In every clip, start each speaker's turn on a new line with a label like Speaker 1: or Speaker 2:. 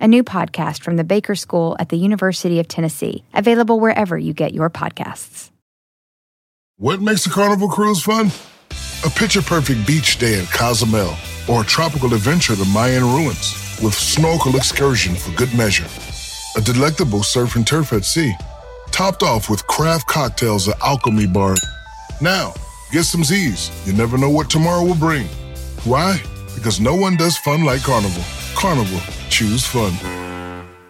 Speaker 1: a new podcast from the Baker School at the University of Tennessee, available wherever you get your podcasts.
Speaker 2: What makes a carnival cruise fun? A picture perfect beach day at Cozumel or a tropical adventure to Mayan ruins with snorkel excursion for good measure. A delectable surf and turf at sea, topped off with craft cocktails at Alchemy Bar. Now, get some Z's. You never know what tomorrow will bring. Why? Because no one does fun like Carnival. Carnival, choose fun.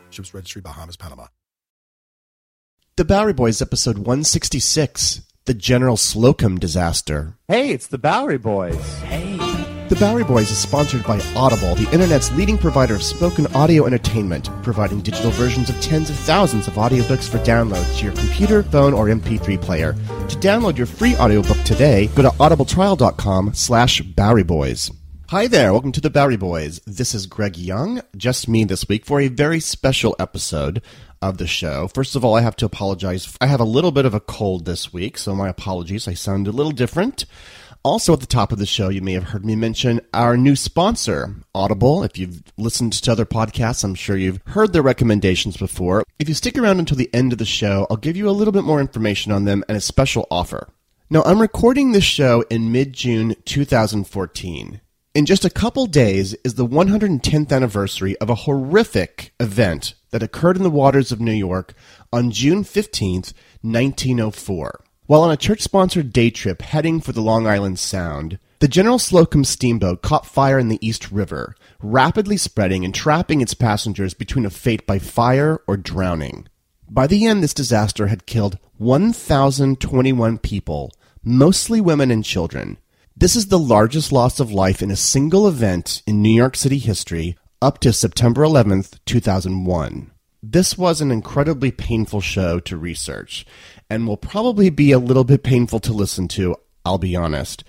Speaker 3: Ships Registry, Bahamas, Panama.
Speaker 4: The Bowery Boys, episode 166 The General Slocum Disaster.
Speaker 5: Hey, it's the Bowery Boys. Hey.
Speaker 4: The Bowery Boys is sponsored by Audible, the internet's leading provider of spoken audio entertainment, providing digital versions of tens of thousands of audiobooks for download to your computer, phone, or MP3 player. To download your free audiobook today, go to audibletrial.com slash Bowery Boys. Hi there, welcome to the Bowery Boys. This is Greg Young, just me this week for a very special episode of the show. First of all, I have to apologize. I have a little bit of a cold this week, so my apologies. I sound a little different. Also, at the top of the show, you may have heard me mention our new sponsor, Audible. If you've listened to other podcasts, I'm sure you've heard their recommendations before. If you stick around until the end of the show, I'll give you a little bit more information on them and a special offer. Now, I'm recording this show in mid June 2014. In just a couple days is the 110th anniversary of a horrific event that occurred in the waters of New York on June 15th, 1904. While on a church sponsored day trip heading for the Long Island Sound, the General Slocum steamboat caught fire in the East River, rapidly spreading and trapping its passengers between a fate by fire or drowning. By the end, this disaster had killed 1,021 people, mostly women and children, this is the largest loss of life in a single event in New York City history up to September 11th, 2001. This was an incredibly painful show to research and will probably be a little bit painful to listen to, I'll be honest.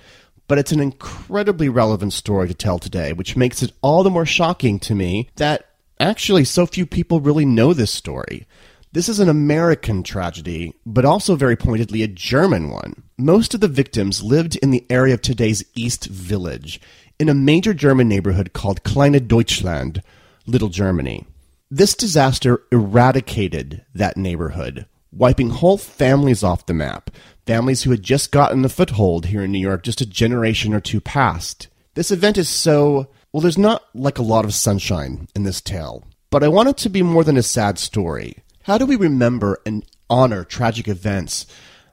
Speaker 4: But it's an incredibly relevant story to tell today, which makes it all the more shocking to me that actually so few people really know this story. This is an American tragedy, but also very pointedly a German one. Most of the victims lived in the area of today's East Village, in a major German neighborhood called Kleine Deutschland, Little Germany. This disaster eradicated that neighborhood, wiping whole families off the map, families who had just gotten a foothold here in New York just a generation or two past. This event is so, well, there's not like a lot of sunshine in this tale, but I want it to be more than a sad story. How do we remember and honor tragic events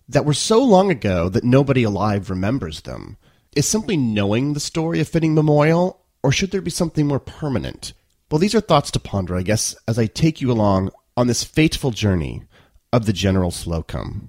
Speaker 4: that were so long ago that nobody alive remembers them? Is simply knowing the story a fitting memorial, or should there be something more permanent? Well, these are thoughts to ponder, I guess, as I take you along on this fateful journey of the General Slocum.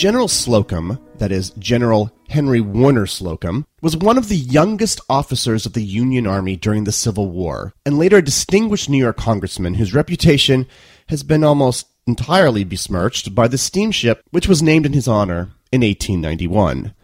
Speaker 4: General Slocum, that is, General Henry Warner Slocum, was one of the youngest officers of the Union Army during the Civil War, and later a distinguished New York congressman whose reputation has been almost entirely besmirched by the steamship which was named in his honor in 1891.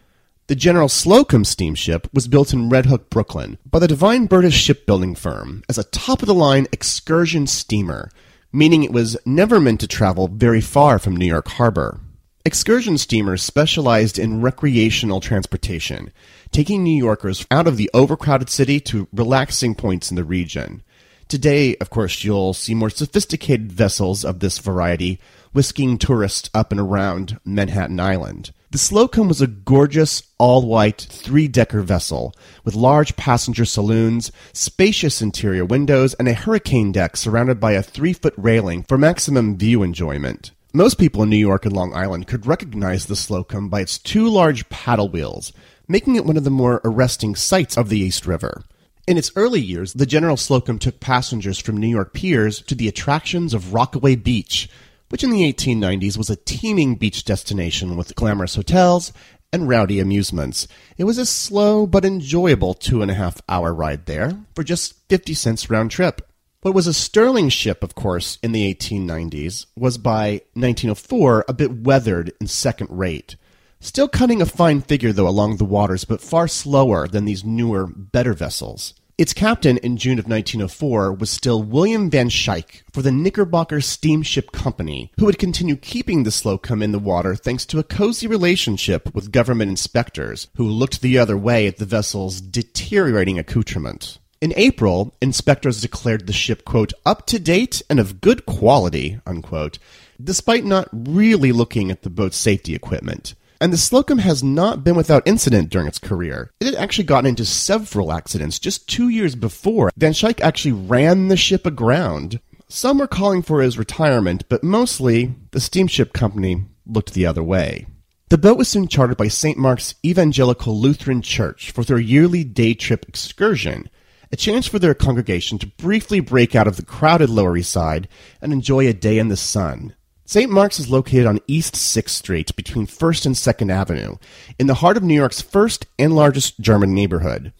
Speaker 4: The General Slocum steamship was built in Red Hook, Brooklyn, by the Devine Burtis shipbuilding firm as a top of the line excursion steamer, meaning it was never meant to travel very far from New York Harbor. Excursion steamers specialized in recreational transportation, taking New Yorkers out of the overcrowded city to relaxing points in the region. Today, of course, you'll see more sophisticated vessels of this variety whisking tourists up and around Manhattan Island. The Slocum was a gorgeous, all white, three decker vessel with large passenger saloons, spacious interior windows, and a hurricane deck surrounded by a three foot railing for maximum view enjoyment. Most people in New York and Long Island could recognize the Slocum by its two large paddle wheels, making it one of the more arresting sights of the East River. In its early years, the General Slocum took passengers from New York piers to the attractions of Rockaway Beach, which in the 1890s was a teeming beach destination with glamorous hotels and rowdy amusements. It was a slow but enjoyable two and a half hour ride there for just 50 cents round trip. What was a sterling ship, of course, in the 1890s was by 1904 a bit weathered and second rate. Still cutting a fine figure, though, along the waters, but far slower than these newer, better vessels. Its captain in June of 1904 was still William Van Schaick for the Knickerbocker Steamship Company, who would continue keeping the Slocum in the water thanks to a cozy relationship with government inspectors, who looked the other way at the vessel's deteriorating accoutrement. In April, inspectors declared the ship, quote, up to date and of good quality, unquote, despite not really looking at the boat's safety equipment. And the Slocum has not been without incident during its career. It had actually gotten into several accidents just two years before. Van Schaick actually ran the ship aground. Some were calling for his retirement, but mostly the steamship company looked the other way. The boat was soon chartered by St. Mark's Evangelical Lutheran Church for their yearly day trip excursion, a chance for their congregation to briefly break out of the crowded Lower East Side and enjoy a day in the sun. St. Mark's is located on East 6th Street between 1st and 2nd Avenue, in the heart of New York's first and largest German neighborhood.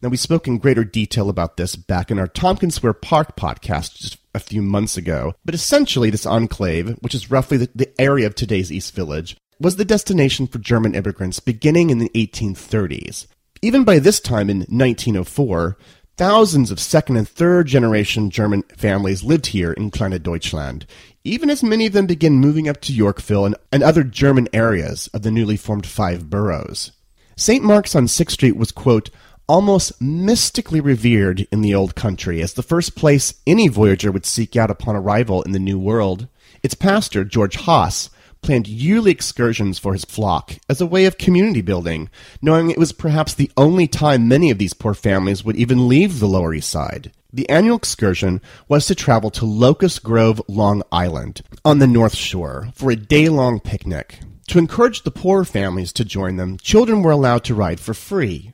Speaker 4: Now, we spoke in greater detail about this back in our Tompkins Square Park podcast just a few months ago, but essentially, this enclave, which is roughly the, the area of today's East Village, was the destination for German immigrants beginning in the 1830s. Even by this time in 1904, thousands of second and third generation German families lived here in Kleine Deutschland, even as many of them begin moving up to Yorkville and, and other German areas of the newly formed five boroughs. St. Mark's on 6th Street was, quote, almost mystically revered in the old country as the first place any voyager would seek out upon arrival in the New World. Its pastor, George Haas, planned yearly excursions for his flock as a way of community building, knowing it was perhaps the only time many of these poor families would even leave the Lower East Side. The annual excursion was to travel to Locust Grove, Long Island, on the North Shore, for a day long picnic. To encourage the poorer families to join them, children were allowed to ride for free.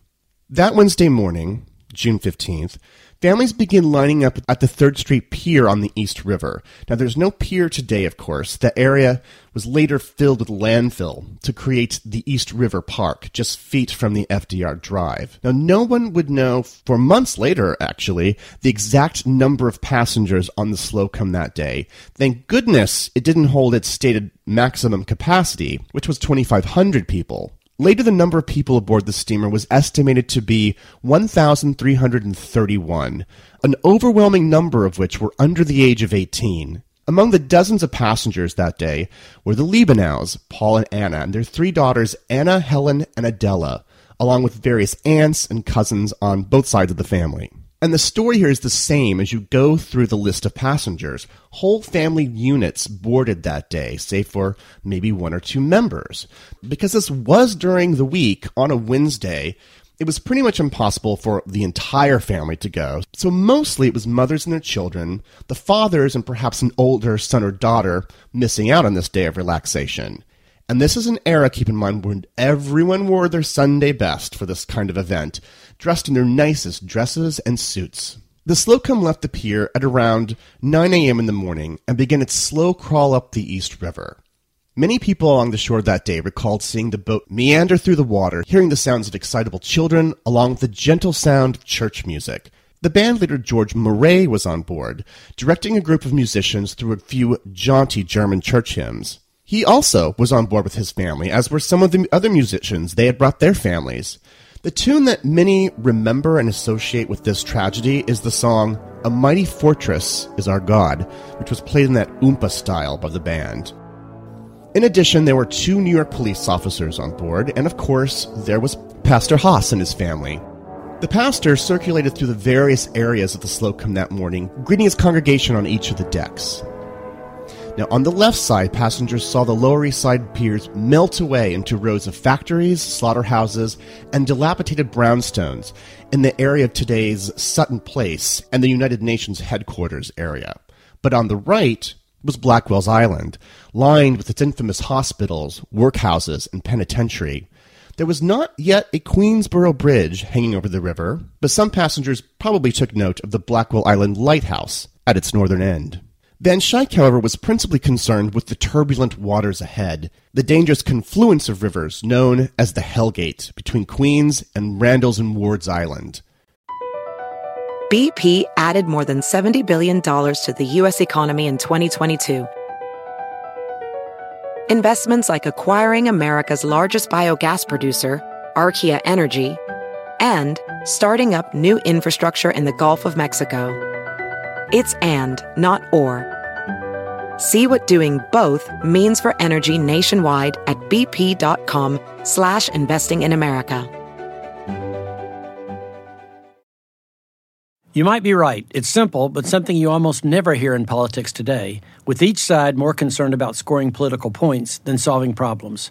Speaker 4: That Wednesday morning, June 15th, Families begin lining up at the 3rd Street Pier on the East River. Now, there's no pier today, of course. The area was later filled with landfill to create the East River Park, just feet from the FDR Drive. Now, no one would know for months later, actually, the exact number of passengers on the Slocum that day. Thank goodness it didn't hold its stated maximum capacity, which was 2,500 people. Later, the number of people aboard the steamer was estimated to be 1,331, an overwhelming number of which were under the age of 18. Among the dozens of passengers that day were the Liebenows, Paul and Anna, and their three daughters, Anna, Helen, and Adela, along with various aunts and cousins on both sides of the family. And the story here is the same as you go through the list of passengers. Whole family units boarded that day, save for maybe one or two members. Because this was during the week on a Wednesday, it was pretty much impossible for the entire family to go. So mostly it was mothers and their children, the fathers, and perhaps an older son or daughter missing out on this day of relaxation. And this is an era, keep in mind, when everyone wore their Sunday best for this kind of event, dressed in their nicest dresses and suits. The Slocum left the pier at around 9 a.m. in the morning and began its slow crawl up the East River. Many people along the shore that day recalled seeing the boat meander through the water, hearing the sounds of excitable children, along with the gentle sound of church music. The band leader George Murray was on board, directing a group of musicians through a few jaunty German church hymns. He also was on board with his family, as were some of the other musicians. They had brought their families. The tune that many remember and associate with this tragedy is the song A Mighty Fortress is Our God, which was played in that Oompa style by the band. In addition, there were two New York police officers on board, and of course, there was Pastor Haas and his family. The pastor circulated through the various areas of the Slocum that morning, greeting his congregation on each of the decks. Now, on the left side, passengers saw the Lower East Side piers melt away into rows of factories, slaughterhouses, and dilapidated brownstones in the area of today's Sutton Place and the United Nations headquarters area. But on the right was Blackwell's Island, lined with its infamous hospitals, workhouses, and penitentiary. There was not yet a Queensboro Bridge hanging over the river, but some passengers probably took note of the Blackwell Island Lighthouse at its northern end. Van Schaick, however, was principally concerned with the turbulent waters ahead, the dangerous confluence of rivers known as the Hellgate between Queens and Randall's and Ward's Island.
Speaker 6: BP added more than $70 billion to the U.S. economy in 2022. Investments like acquiring America's largest biogas producer, Archaea Energy, and starting up new infrastructure in the Gulf of Mexico. It's and, not or. See what doing both means for energy nationwide at bp.com slash investing in America.
Speaker 7: You might be right. It's simple, but something you almost never hear in politics today, with each side more concerned about scoring political points than solving problems.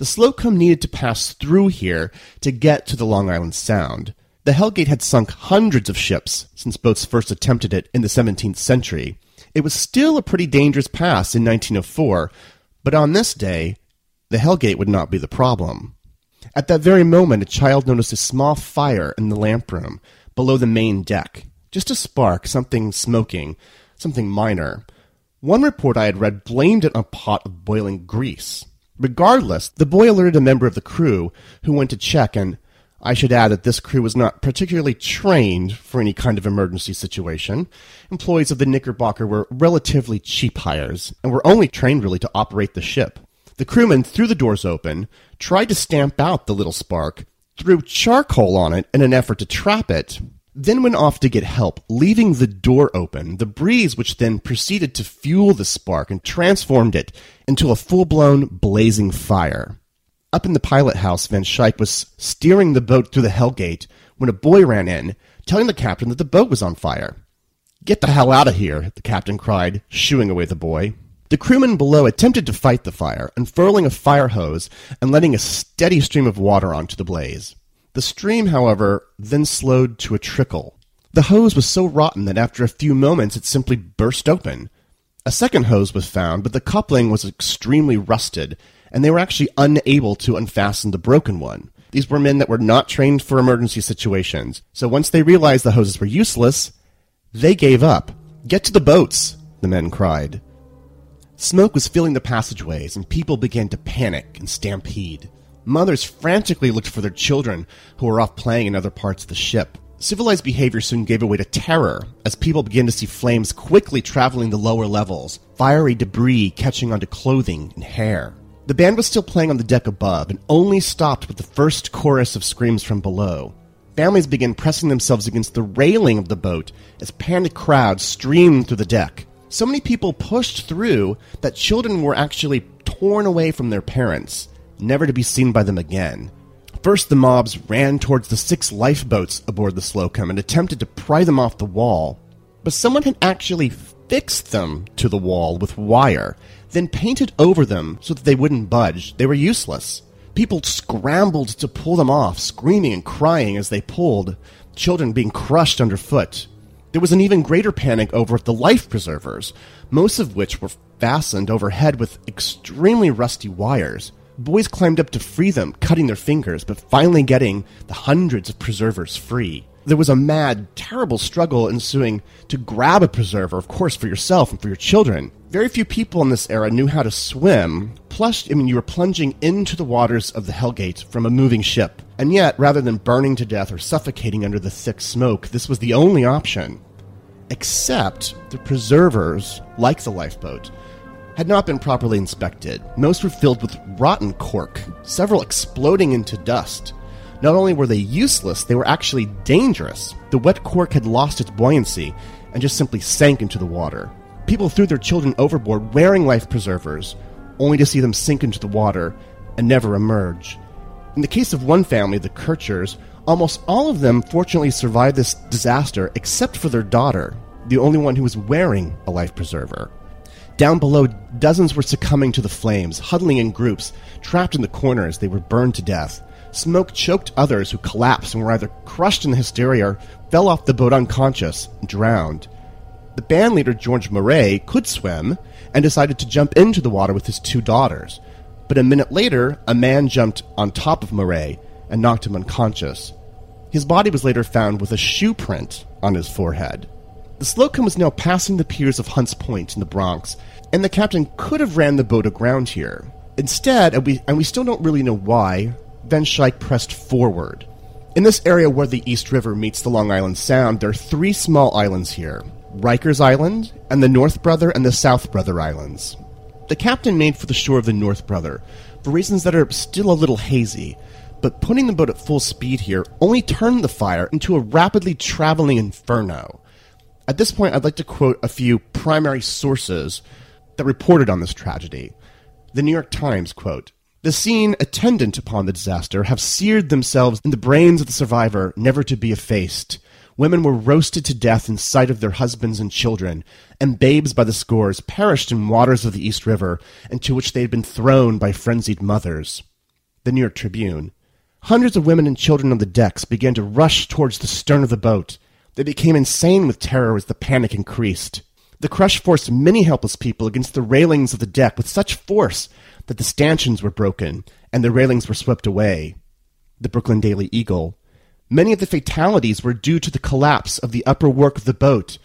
Speaker 4: The Slocum needed to pass through here to get to the Long Island Sound. The Hellgate had sunk hundreds of ships since boats first attempted it in the 17th century. It was still a pretty dangerous pass in 1904, but on this day, the Hellgate would not be the problem. At that very moment, a child noticed a small fire in the lamp room below the main deck. Just a spark, something smoking, something minor. One report I had read blamed it on a pot of boiling grease. Regardless, the boy alerted a member of the crew who went to check, and I should add that this crew was not particularly trained for any kind of emergency situation. Employees of the Knickerbocker were relatively cheap hires and were only trained really to operate the ship. The crewmen threw the doors open, tried to stamp out the little spark, threw charcoal on it in an effort to trap it, then went off to get help, leaving the door open, the breeze which then proceeded to fuel the spark and transformed it into a full blown blazing fire. Up in the pilot house, Van Schaick was steering the boat through the hell gate when a boy ran in, telling the captain that the boat was on fire. Get the hell out of here, the captain cried, shooing away the boy. The crewmen below attempted to fight the fire, unfurling a fire hose and letting a steady stream of water onto the blaze. The stream, however, then slowed to a trickle. The hose was so rotten that after a few moments it simply burst open. A second hose was found, but the coupling was extremely rusted, and they were actually unable to unfasten the broken one. These were men that were not trained for emergency situations, so once they realized the hoses were useless, they gave up. Get to the boats, the men cried. Smoke was filling the passageways, and people began to panic and stampede. Mothers frantically looked for their children who were off playing in other parts of the ship. Civilized behavior soon gave way to terror as people began to see flames quickly traveling the lower levels, fiery debris catching onto clothing and hair. The band was still playing on the deck above and only stopped with the first chorus of screams from below. Families began pressing themselves against the railing of the boat as panicked crowds streamed through the deck. So many people pushed through that children were actually torn away from their parents never to be seen by them again. First, the mobs ran towards the six lifeboats aboard the Slocum and attempted to pry them off the wall, but someone had actually fixed them to the wall with wire, then painted over them so that they wouldn't budge. They were useless. People scrambled to pull them off, screaming and crying as they pulled, children being crushed underfoot. There was an even greater panic over the life preservers, most of which were fastened overhead with extremely rusty wires. Boys climbed up to free them, cutting their fingers, but finally getting the hundreds of preservers free. There was a mad, terrible struggle ensuing to grab a preserver, of course, for yourself and for your children. Very few people in this era knew how to swim. Plus, I mean, you were plunging into the waters of the Hellgate from a moving ship. And yet, rather than burning to death or suffocating under the thick smoke, this was the only option. Except the preservers, like the lifeboat, had not been properly inspected. Most were filled with rotten cork, several exploding into dust. Not only were they useless, they were actually dangerous. The wet cork had lost its buoyancy and just simply sank into the water. People threw their children overboard wearing life preservers, only to see them sink into the water and never emerge. In the case of one family, the Kirchers, almost all of them fortunately survived this disaster except for their daughter, the only one who was wearing a life preserver. Down below, dozens were succumbing to the flames, huddling in groups, trapped in the corners, they were burned to death. Smoke choked others who collapsed and were either crushed in the hysteria or fell off the boat unconscious drowned. The band leader, George Murray, could swim and decided to jump into the water with his two daughters. But a minute later, a man jumped on top of Murray and knocked him unconscious. His body was later found with a shoe print on his forehead. The Slocum was now passing the piers of Hunts Point in the Bronx, and the captain could have ran the boat aground here. Instead, and we, and we still don't really know why, Van Schaick pressed forward. In this area where the East River meets the Long Island Sound, there are three small islands here Rikers Island, and the North Brother and the South Brother Islands. The captain made for the shore of the North Brother, for reasons that are still a little hazy, but putting the boat at full speed here only turned the fire into a rapidly traveling inferno. At this point, I'd like to quote a few primary sources that reported on this tragedy. The New York Times quote, the scene attendant upon the disaster have seared themselves in the brains of the survivor, never to be effaced. Women were roasted to death in sight of their husbands and children, and babes by the scores perished in waters of the East River, into which they had been thrown by frenzied mothers. The New York Tribune. Hundreds of women and children on the decks began to rush towards the stern of the boat. They became insane with terror as the panic increased. The crush forced many helpless people against the railings of the deck with such force that the stanchions were broken and the railings were swept away. The Brooklyn Daily Eagle. Many of the fatalities were due to the collapse of the upper work of the boat.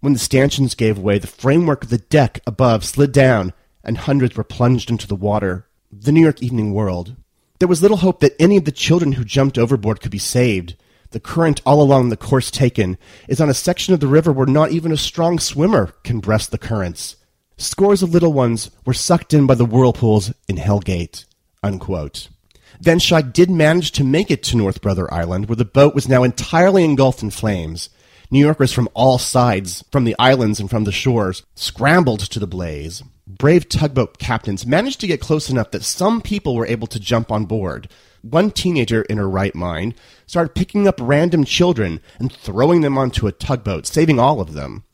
Speaker 4: When the stanchions gave way, the framework of the deck above slid down, and hundreds were plunged into the water. The New York Evening World. There was little hope that any of the children who jumped overboard could be saved. The current all along the course taken is on a section of the river where not even a strong swimmer can breast the currents. Scores of little ones were sucked in by the whirlpools in Hellgate. Unquote. Van Schaick did manage to make it to North Brother Island, where the boat was now entirely engulfed in flames. New Yorkers from all sides, from the islands and from the shores, scrambled to the blaze. Brave tugboat captains managed to get close enough that some people were able to jump on board. One teenager in her right mind started picking up random children and throwing them onto a tugboat, saving all of them.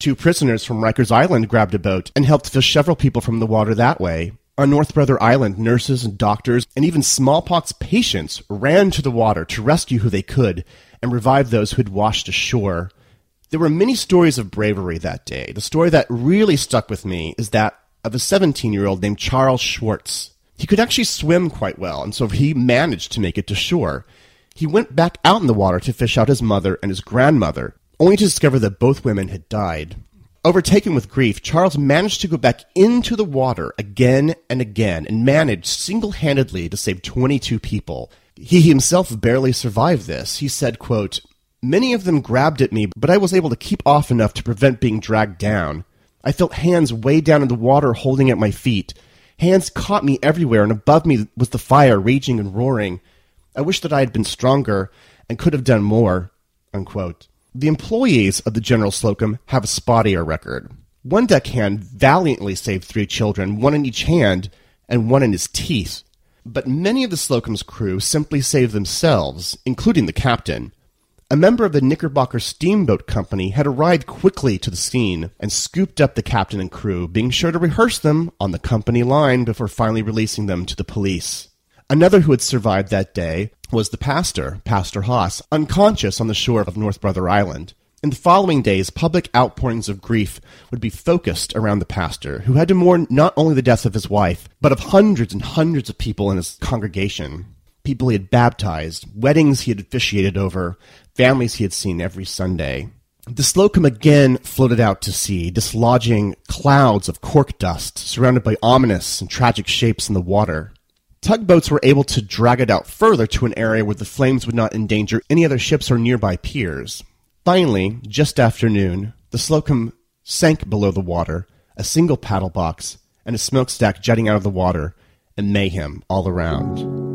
Speaker 4: Two prisoners from Rikers Island grabbed a boat and helped fish several people from the water that way. On North Brother Island, nurses and doctors and even smallpox patients ran to the water to rescue who they could and revive those who had washed ashore. There were many stories of bravery that day. The story that really stuck with me is that of a 17 year old named Charles Schwartz. He could actually swim quite well, and so he managed to make it to shore. He went back out in the water to fish out his mother and his grandmother, only to discover that both women had died. Overtaken with grief, Charles managed to go back into the water again and again and managed single handedly to save 22 people. He himself barely survived this. He said, quote, Many of them grabbed at me, but I was able to keep off enough to prevent being dragged down. I felt hands way down in the water holding at my feet. Hands caught me everywhere, and above me was the fire raging and roaring. I wish that I had been stronger and could have done more. Unquote. The employees of the General Slocum have a spottier record. One deckhand valiantly saved three children, one in each hand and one in his teeth. But many of the Slocum's crew simply saved themselves, including the captain. A member of the Knickerbocker Steamboat Company had arrived quickly to the scene and scooped up the captain and crew, being sure to rehearse them on the company line before finally releasing them to the police. Another who had survived that day was the pastor, Pastor Haas, unconscious on the shore of North Brother Island. In the following days, public outpourings of grief would be focused around the pastor, who had to mourn not only the death of his wife, but of hundreds and hundreds of people in his congregation. People he had baptized, weddings he had officiated over, families he had seen every Sunday. The Slocum again floated out to sea, dislodging clouds of cork dust surrounded by ominous and tragic shapes in the water. Tugboats were able to drag it out further to an area where the flames would not endanger any other ships or nearby piers. Finally, just after noon, the Slocum sank below the water, a single paddle box, and a smokestack jutting out of the water, and mayhem all around.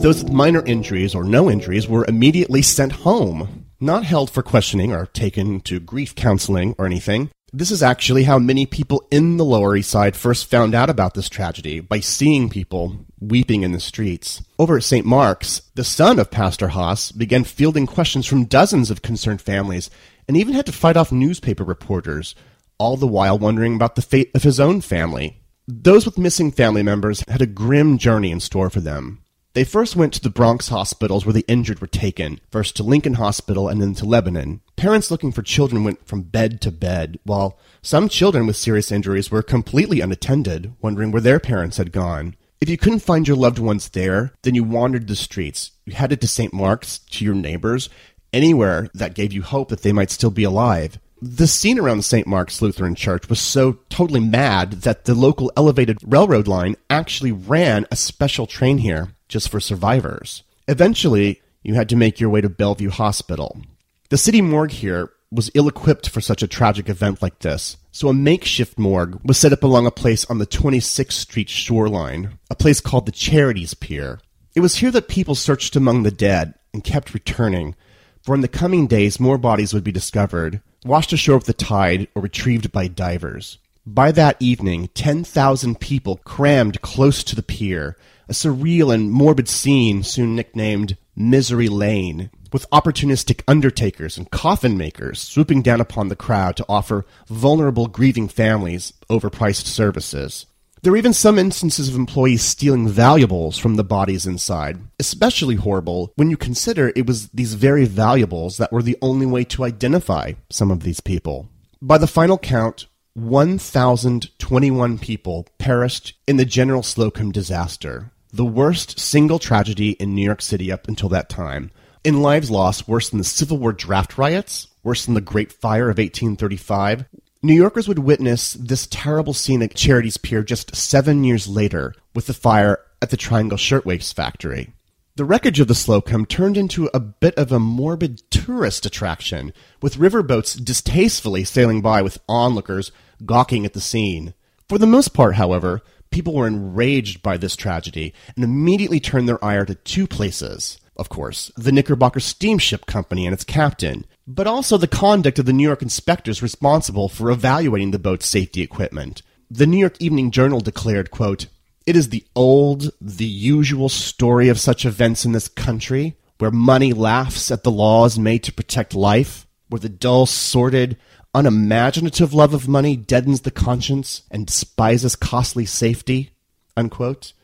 Speaker 4: Those with minor injuries or no injuries were immediately sent home, not held for questioning or taken to grief counseling or anything. This is actually how many people in the Lower East Side first found out about this tragedy by seeing people weeping in the streets. Over at St. Mark's, the son of Pastor Haas began fielding questions from dozens of concerned families and even had to fight off newspaper reporters, all the while wondering about the fate of his own family. Those with missing family members had a grim journey in store for them. They first went to the Bronx hospitals where the injured were taken, first to Lincoln Hospital and then to Lebanon. Parents looking for children went from bed to bed, while some children with serious injuries were completely unattended, wondering where their parents had gone. If you couldn't find your loved ones there, then you wandered the streets. You headed to St. Mark's, to your neighbors, anywhere that gave you hope that they might still be alive. The scene around St. Mark's Lutheran Church was so totally mad that the local elevated railroad line actually ran a special train here just for survivors. Eventually, you had to make your way to Bellevue Hospital. The city morgue here was ill equipped for such a tragic event like this, so a makeshift morgue was set up along a place on the 26th Street shoreline, a place called the Charities Pier. It was here that people searched among the dead and kept returning, for in the coming days more bodies would be discovered, washed ashore with the tide, or retrieved by divers. By that evening, 10,000 people crammed close to the pier, a surreal and morbid scene soon nicknamed Misery Lane, with opportunistic undertakers and coffin makers swooping down upon the crowd to offer vulnerable grieving families overpriced services. There were even some instances of employees stealing valuables from the bodies inside, especially horrible when you consider it was these very valuables that were the only way to identify some of these people. By the final count, 1,021 people perished in the General Slocum disaster, the worst single tragedy in New York City up until that time. In lives lost, worse than the Civil War draft riots, worse than the Great Fire of 1835. New Yorkers would witness this terrible scene at Charities Pier just seven years later with the fire at the Triangle Shirtwaist Factory. The wreckage of the Slocum turned into a bit of a morbid tourist attraction, with riverboats distastefully sailing by with onlookers gawking at the scene. For the most part, however, people were enraged by this tragedy and immediately turned their ire to two places. Of course, the Knickerbocker Steamship Company and its captain, but also the conduct of the New York inspectors responsible for evaluating the boat's safety equipment. The New York Evening Journal declared, quote, it is the old, the usual story of such events in this country, where money laughs at the laws made to protect life, where the dull, sordid, unimaginative love of money deadens the conscience and despises costly safety. Unquote.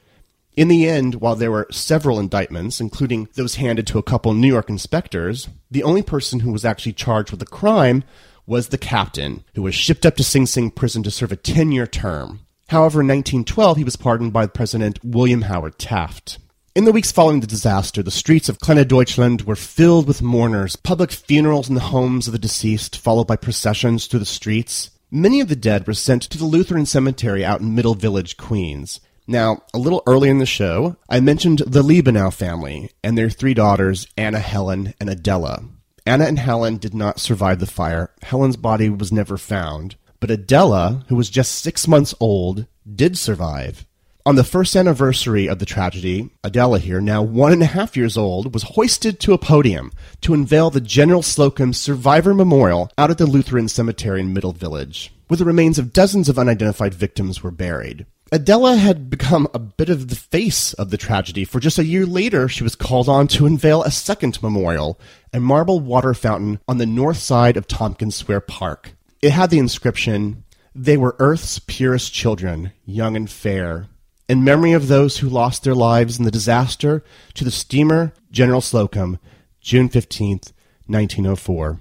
Speaker 4: In the end, while there were several indictments, including those handed to a couple New York inspectors, the only person who was actually charged with the crime was the captain, who was shipped up to Sing Sing prison to serve a 10 year term. However, in 1912, he was pardoned by President William Howard Taft. In the weeks following the disaster, the streets of Kleine Deutschland were filled with mourners, public funerals in the homes of the deceased, followed by processions through the streets. Many of the dead were sent to the Lutheran cemetery out in Middle Village, Queens. Now, a little early in the show, I mentioned the Liebenow family and their three daughters, Anna, Helen, and Adela. Anna and Helen did not survive the fire. Helen's body was never found. But Adela, who was just six months old, did survive. On the first anniversary of the tragedy, Adela here, now one and a half years old, was hoisted to a podium to unveil the General Slocum Survivor Memorial out at the Lutheran Cemetery in Middle Village, where the remains of dozens of unidentified victims were buried. Adela had become a bit of the face of the tragedy, for just a year later she was called on to unveil a second memorial, a marble water fountain on the north side of Tompkins Square Park. It had the inscription, They were Earth's purest children, young and fair, in memory of those who lost their lives in the disaster to the steamer General Slocum, June 15th, 1904.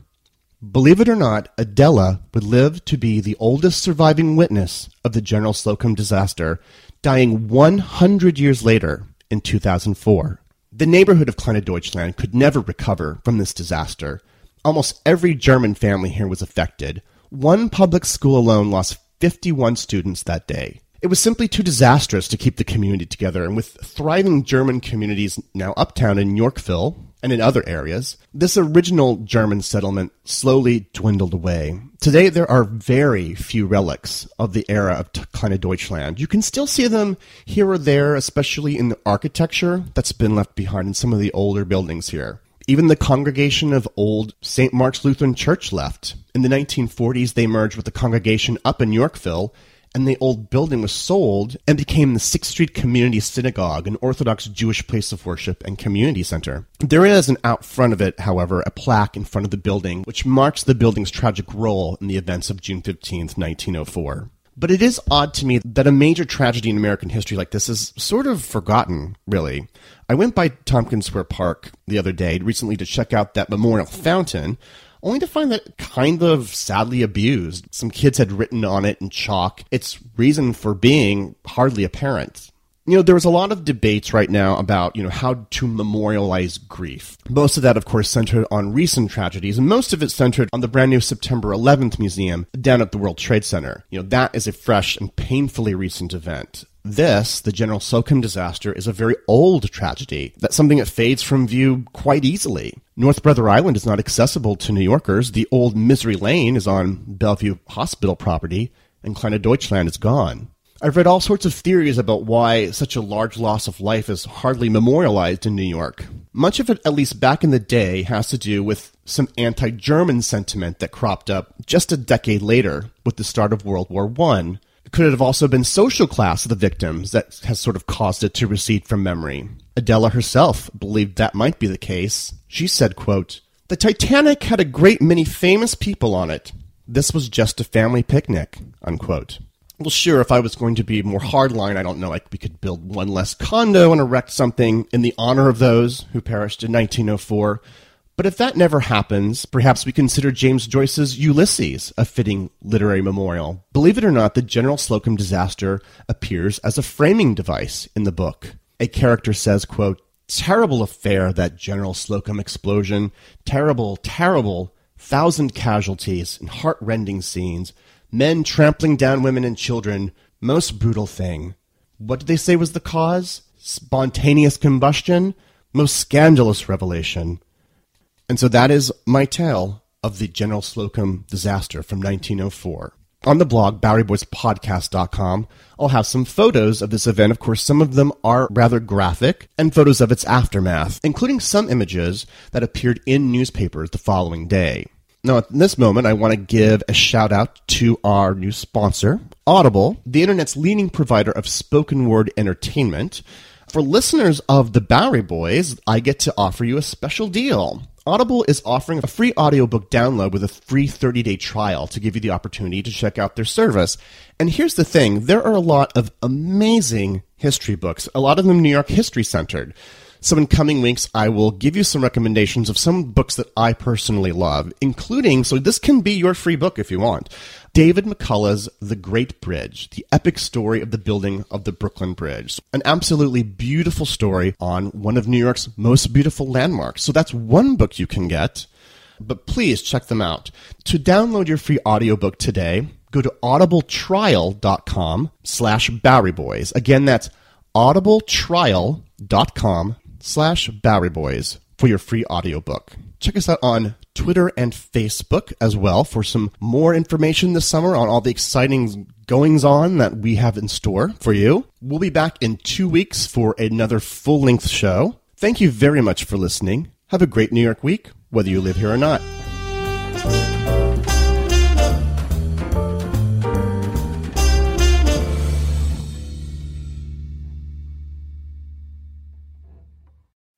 Speaker 4: Believe it or not, Adela would live to be the oldest surviving witness of the General Slocum disaster, dying 100 years later in 2004. The neighborhood of Kleine Deutschland could never recover from this disaster. Almost every German family here was affected. One public school alone lost 51 students that day. It was simply too disastrous to keep the community together, and with thriving German communities now uptown in Yorkville and in other areas, this original German settlement slowly dwindled away. Today, there are very few relics of the era of Kleine Deutschland. You can still see them here or there, especially in the architecture that's been left behind in some of the older buildings here. Even the congregation of old St. Mark's Lutheran Church left. In the 1940s, they merged with the congregation up in Yorkville and the old building was sold and became the Sixth Street Community Synagogue, an Orthodox Jewish place of worship and community center. There is an out front of it, however, a plaque in front of the building which marks the building's tragic role in the events of June 15, 1904. But it is odd to me that a major tragedy in American history like this is sort of forgotten, really. I went by Tompkins Square Park the other day recently to check out that memorial fountain only to find that kind of sadly abused. Some kids had written on it in chalk. Its reason for being hardly apparent. You know, there was a lot of debates right now about, you know, how to memorialize grief. Most of that, of course, centered on recent tragedies, and most of it centered on the brand new September 11th museum down at the World Trade Center. You know, that is a fresh and painfully recent event. This, the General Slocum disaster, is a very old tragedy. That's something that fades from view quite easily. North Brother Island is not accessible to New Yorkers. The old Misery Lane is on Bellevue Hospital property, and Kleine Deutschland is gone. I've read all sorts of theories about why such a large loss of life is hardly memorialized in New York. Much of it, at least back in the day, has to do with some anti German sentiment that cropped up just a decade later with the start of World War I could it have also been social class of the victims that has sort of caused it to recede from memory? Adela herself believed that might be the case. She said, quote, The Titanic had a great many famous people on it. This was just a family picnic, unquote. Well, sure, if I was going to be more hardline, I don't know, like we could build one less condo and erect something in the honor of those who perished in 1904. But if that never happens, perhaps we consider James Joyce's Ulysses a fitting literary memorial. Believe it or not, the General Slocum disaster appears as a framing device in the book. A character says, quote, Terrible affair, that General Slocum explosion. Terrible, terrible. Thousand casualties and heart-rending scenes. Men trampling down women and children. Most brutal thing. What did they say was the cause? Spontaneous combustion? Most scandalous revelation. And so that is my tale of the General Slocum disaster from 1904. On the blog, BoweryBoysPodcast.com, I'll have some photos of this event. Of course, some of them are rather graphic, and photos of its aftermath, including some images that appeared in newspapers the following day. Now, at this moment, I want to give a shout out to our new sponsor, Audible, the internet's leading provider of spoken word entertainment. For listeners of the Bowery Boys, I get to offer you a special deal. Audible is offering a free audiobook download with a free 30-day trial to give you the opportunity to check out their service. And here's the thing, there are a lot of amazing history books, a lot of them New York history centered. So in coming weeks, I will give you some recommendations of some books that I personally love, including, so this can be your free book if you want, David McCullough's The Great Bridge, the epic story of the building of the Brooklyn Bridge. An absolutely beautiful story on one of New York's most beautiful landmarks. So that's one book you can get, but please check them out. To download your free audiobook today, go to audibletrial.com slash Bowery Boys. Again, that's audibletrial.com slash Bowery Boys for your free audiobook. Check us out on Twitter and Facebook as well for some more information this summer on all the exciting goings on that we have in store for you. We'll be back in two weeks for another full length show. Thank you very much for listening. Have a great New York week, whether you live here or not.